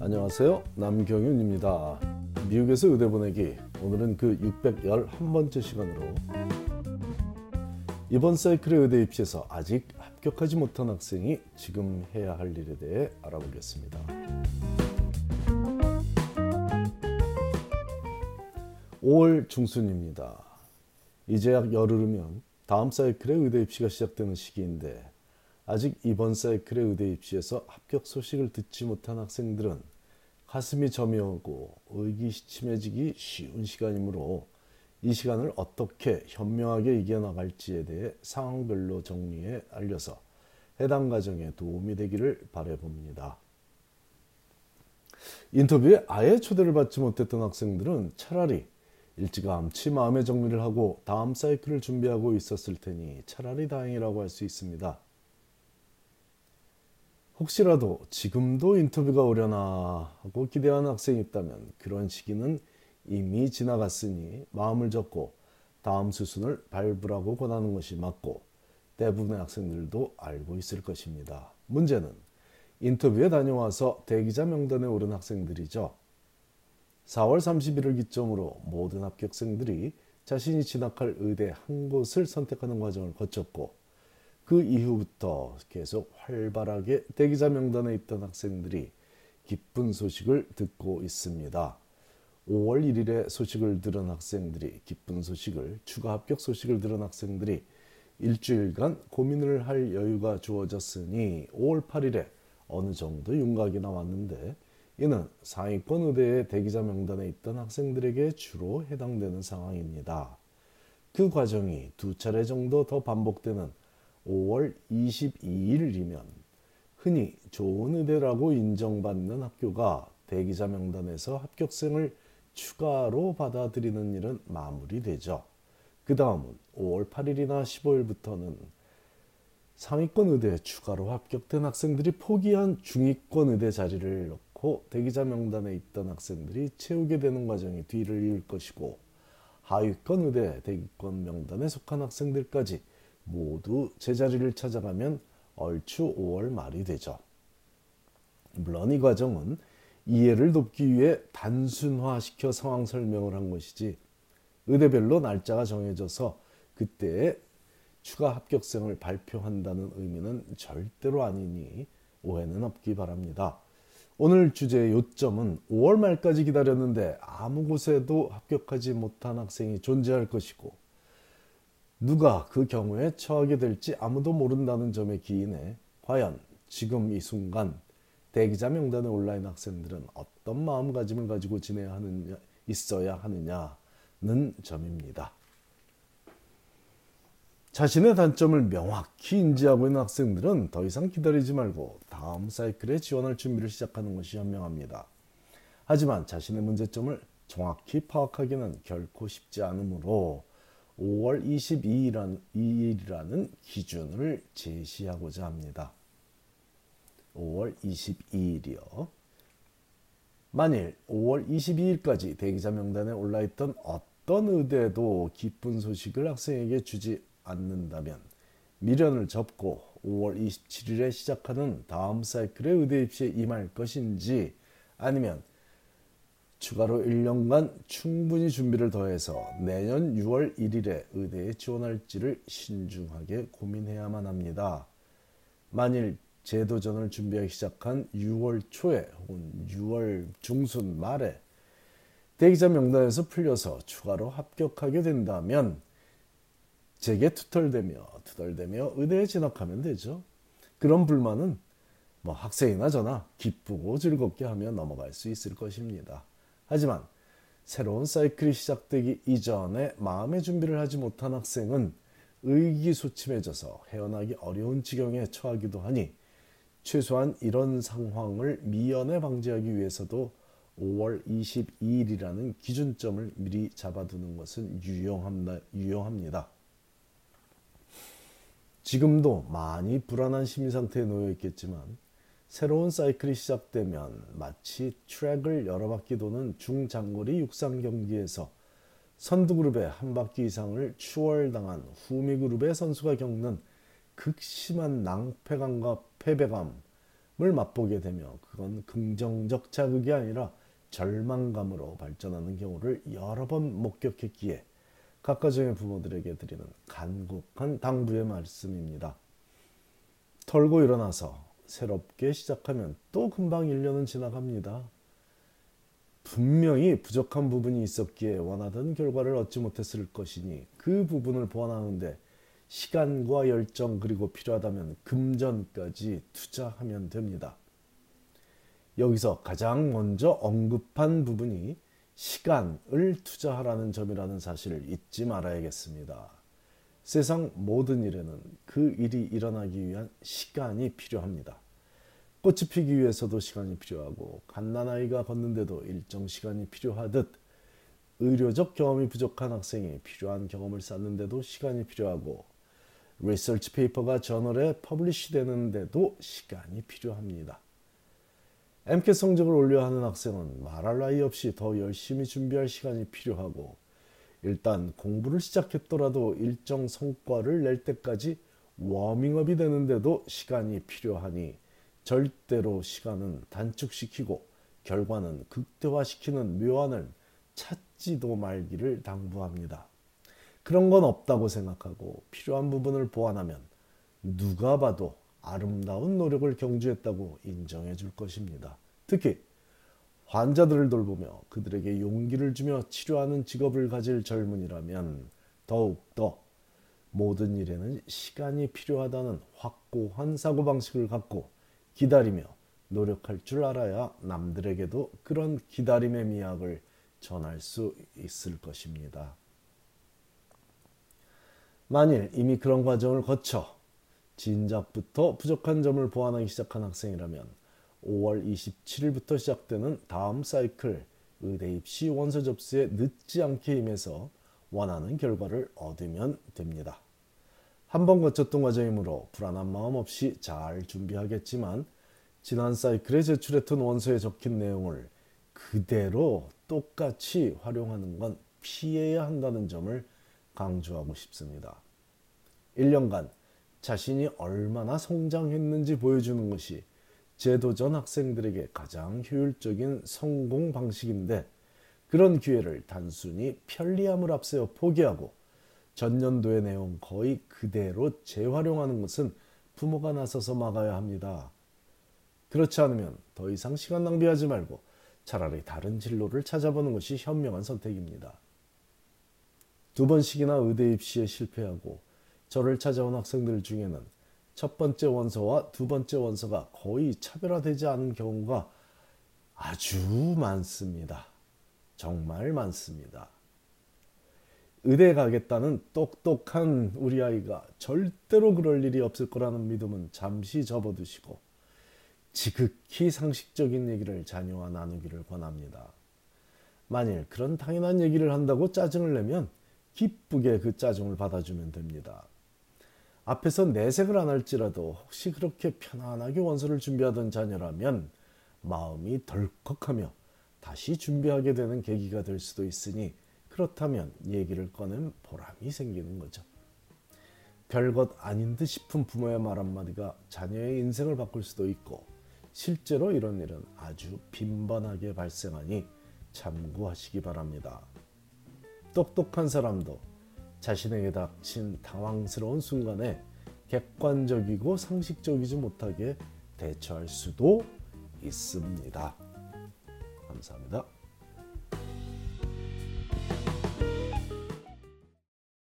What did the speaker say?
안녕하세요. 남경윤입니다. 미국에서 의대 보내기 오늘은 그 611번째 시간으로 이번 사이클의 의대 입시에서 아직 합격하지 못한 학생이 지금 해야 할 일에 대해 알아보겠습니다. 5월 중순입니다. 이제 약 열흘이면 다음 사이클의 의대 입시가 시작되는 시기인데 아직 이번 사이클의 의대 입시에서 합격 소식을 듣지 못한 학생들은 가슴이 저미오고 의기시침해지기 쉬운 시간이므로 이 시간을 어떻게 현명하게 이겨나갈지에 대해 상황별로 정리해 알려서 해당 과정에 도움이 되기를 바라봅니다. 인터뷰에 아예 초대를 받지 못했던 학생들은 차라리 일찌감치 마음의 정리를 하고 다음 사이클을 준비하고 있었을 테니 차라리 다행이라고 할 수 있습니다. 혹시라도 지금도 인터뷰가 오려나 하고 기대하는 학생이 있다면 그런 시기는 이미 지나갔으니 마음을 접고 다음 수순을 밟으라고 권하는 것이 맞고 대부분의 학생들도 알고 있을 것입니다. 문제는 인터뷰에 다녀와서 대기자 명단에 오른 학생들이죠. 4월 31일 기점으로 모든 합격생들이 자신이 진학할 의대 한 곳을 선택하는 과정을 거쳤고 그 이후부터 계속 활발하게 대기자 명단에 있던 학생들이 기쁜 소식을 듣고 있습니다. 5월 1일에 소식을 들은 학생들이 기쁜 소식을 추가 합격 소식을 들은 학생들이 일주일간 고민을 할 여유가 주어졌으니 5월 8일에 어느 정도 윤곽이 나왔는데 이는 상위권 의대의 대기자 명단에 있던 학생들에게 주로 해당되는 상황입니다. 그 과정이 두 차례 정도 더 반복되는 5월 22일이면 흔히 좋은 의대라고 인정받는 학교가 대기자 명단에서 합격생을 추가로 받아들이는 일은 마무리되죠. 그 다음은 5월 8일이나 15일부터는 상위권 의대에 추가로 합격된 학생들이 포기한 중위권 의대 자리를 넣고 대기자 명단에 있던 학생들이 채우게 되는 과정이 뒤를 이을 것이고 하위권 의대 대기권 명단에 속한 학생들까지 모두 제자리를 찾아가면 얼추 5월 말이 되죠. 물론 이 과정은 이해를 돕기 위해 단순화시켜 상황 설명을 한 것이지 의대별로 날짜가 정해져서 그때에 추가 합격생을 발표한다는 의미는 절대로 아니니 오해는 없기 바랍니다. 오늘 주제의 요점은 5월 말까지 기다렸는데 아무 곳에도 합격하지 못한 학생이 존재할 것이고 누가 그 경우에 처하게 될지 아무도 모른다는 점에 기인해 과연 지금 이 순간 대기자 명단에 올라인 학생들은 어떤 마음가짐을 가지고 지내야 하느냐 있어야 하느냐는 점입니다. 자신의 단점을 명확히 인지하고 있는 학생들은 더 이상 기다리지 말고 다음 사이클에 지원할 준비를 시작하는 것이 현명합니다. 하지만 자신의 문제점을 정확히 파악하기는 결코 쉽지 않으므로 5월 22일이라는 기준을 제시하고자 합니다. 5월 22일이요. 만일 5월 22일까지 대기자 명단에 올라있던 어떤 의대도 기쁜 소식을 학생에게 주지 않는다면 미련을 접고 5월 27일에 시작하는 다음 사이클의 의대 입시에 임할 것인지 아니면 추가로 1년간 충분히 준비를 더해서 내년 6월 1일에 의대에 지원할지를 신중하게 고민해야만 합니다. 만일 재도전을 준비하기 시작한 6월 초에 혹은 6월 중순 말에 대기자 명단에서 풀려서 추가로 합격하게 된다면 제게 투덜대며 투덜대며 의대에 진학하면 되죠. 그런 불만은 뭐 학생이나 저나 기쁘고 즐겁게 하며 넘어갈 수 있을 것입니다. 하지만 새로운 사이클이 시작되기 이전에 마음의 준비를 하지 못한 학생은 의기소침해져서 헤어나기 어려운 지경에 처하기도 하니 최소한 이런 상황을 미연에 방지하기 위해서도 5월 22일이라는 기준점을 미리 잡아두는 것은 유용합니다. 지금도 많이 불안한 심리 상태에 놓여 있겠지만 새로운 사이클이 시작되면 마치 트랙을 여러 바퀴 도는 중장거리 육상 경기에서 선두 그룹의 한 바퀴 이상을 추월당한 후미 그룹의 선수가 겪는 극심한 낭패감과 패배감 맛보게 되며 그건 긍정적 자극이 아니라 절망감으로 발전하는 경우를 여러 번 목격했기에 각 가정의 부모들에게 드리는 간곡한 당부의 말씀입니다. 털고 일어나서 새롭게 시작하면 또 금방 1년은 지나갑니다. 분명히 부족한 부분이 있었기에 원하던 결과를 얻지 못했을 것이니 그 부분을 보완하는데 시간과 열정 그리고 필요하다면 금전까지 투자하면 됩니다. 여기서 가장 먼저 언급한 부분이 시간을 투자하라는 점이라는 사실을 잊지 말아야겠습니다. 세상 모든 일에는 그 일이 일어나기 위한 시간이 필요합니다. 꽃이 피기 위해서도 시간이 필요하고 갓난아이가 걷는데도 일정 시간이 필요하듯 의료적 경험이 부족한 학생이 필요한 경험을 쌓는데도 시간이 필요하고 리서치 페이퍼가 저널에 publish 되는데도 시간이 필요합니다. MCAT 성적을 올려야 하는 학생은 말할 나위 없이 더 열심히 준비할 시간이 필요하고 일단 공부를 시작했더라도 일정 성과를 낼 때까지 워밍업이 되는데도 시간이 필요하니 절대로 시간은 단축시키고 결과는 극대화시키는 묘안을 찾지도 말기를 당부합니다. 그런 건 없다고 생각하고 필요한 부분을 보완하면 누가 봐도 아름다운 노력을 경주했다고 인정해 줄 것입니다. 특히 환자들을 돌보며 그들에게 용기를 주며 치료하는 직업을 가질 젊은이라면 더욱더 모든 일에는 시간이 필요하다는 확고한 사고방식을 갖고 기다리며 노력할 줄 알아야 남들에게도 그런 기다림의 미학을 전할 수 있을 것입니다. 만일 이미 그런 과정을 거쳐 진작부터 부족한 점을 보완하기 시작한 학생이라면 5월 27일부터 시작되는 다음 사이클 의대 입시 원서 접수에 늦지 않게 임해서 원하는 결과를 얻으면 됩니다. 한 번 거쳤던 과정이므로 불안한 마음 없이 잘 준비하겠지만 지난 사이클에 제출했던 원서에 적힌 내용을 그대로 똑같이 활용하는 건 피해야 한다는 점을 강조하고 싶습니다. 1년간 자신이 얼마나 성장했는지 보여주는 것이 제도전 학생들에게 가장 효율적인 성공 방식인데 그런 기회를 단순히 편리함을 앞세워 포기하고 전년도의 내용 거의 그대로 재활용하는 것은 부모가 나서서 막아야 합니다. 그렇지 않으면 더 이상 시간 낭비하지 말고 차라리 다른 진로를 찾아보는 것이 현명한 선택입니다. 두 번씩이나 의대 입시에 실패하고 저를 찾아온 학생들 중에는 첫 번째 원서와 두 번째 원서가 거의 차별화되지 않은 경우가 아주 많습니다. 정말 많습니다. 의대 가겠다는 똑똑한 우리 아이가 절대로 그럴 일이 없을 거라는 믿음은 잠시 접어두시고 지극히 상식적인 얘기를 자녀와 나누기를 권합니다. 만일 그런 당연한 얘기를 한다고 짜증을 내면 기쁘게 그 짜증을 받아주면 됩니다. 앞에서 내색을 안 할지라도 혹시 그렇게 편안하게 원서를 준비하던 자녀라면 마음이 덜컥하며 다시 준비하게 되는 계기가 될 수도 있으니 그렇다면 얘기를 꺼낸 보람이 생기는 거죠. 별것 아닌 듯 싶은 부모의 말 한마디가 자녀의 인생을 바꿀 수도 있고 실제로 이런 일은 아주 빈번하게 발생하니 참고하시기 바랍니다. 똑똑한 사람도 자신에게 닥친 당황스러운 순간에 객관적이고 상식적이지 못하게 대처할 수도 있습니다. 감사합니다.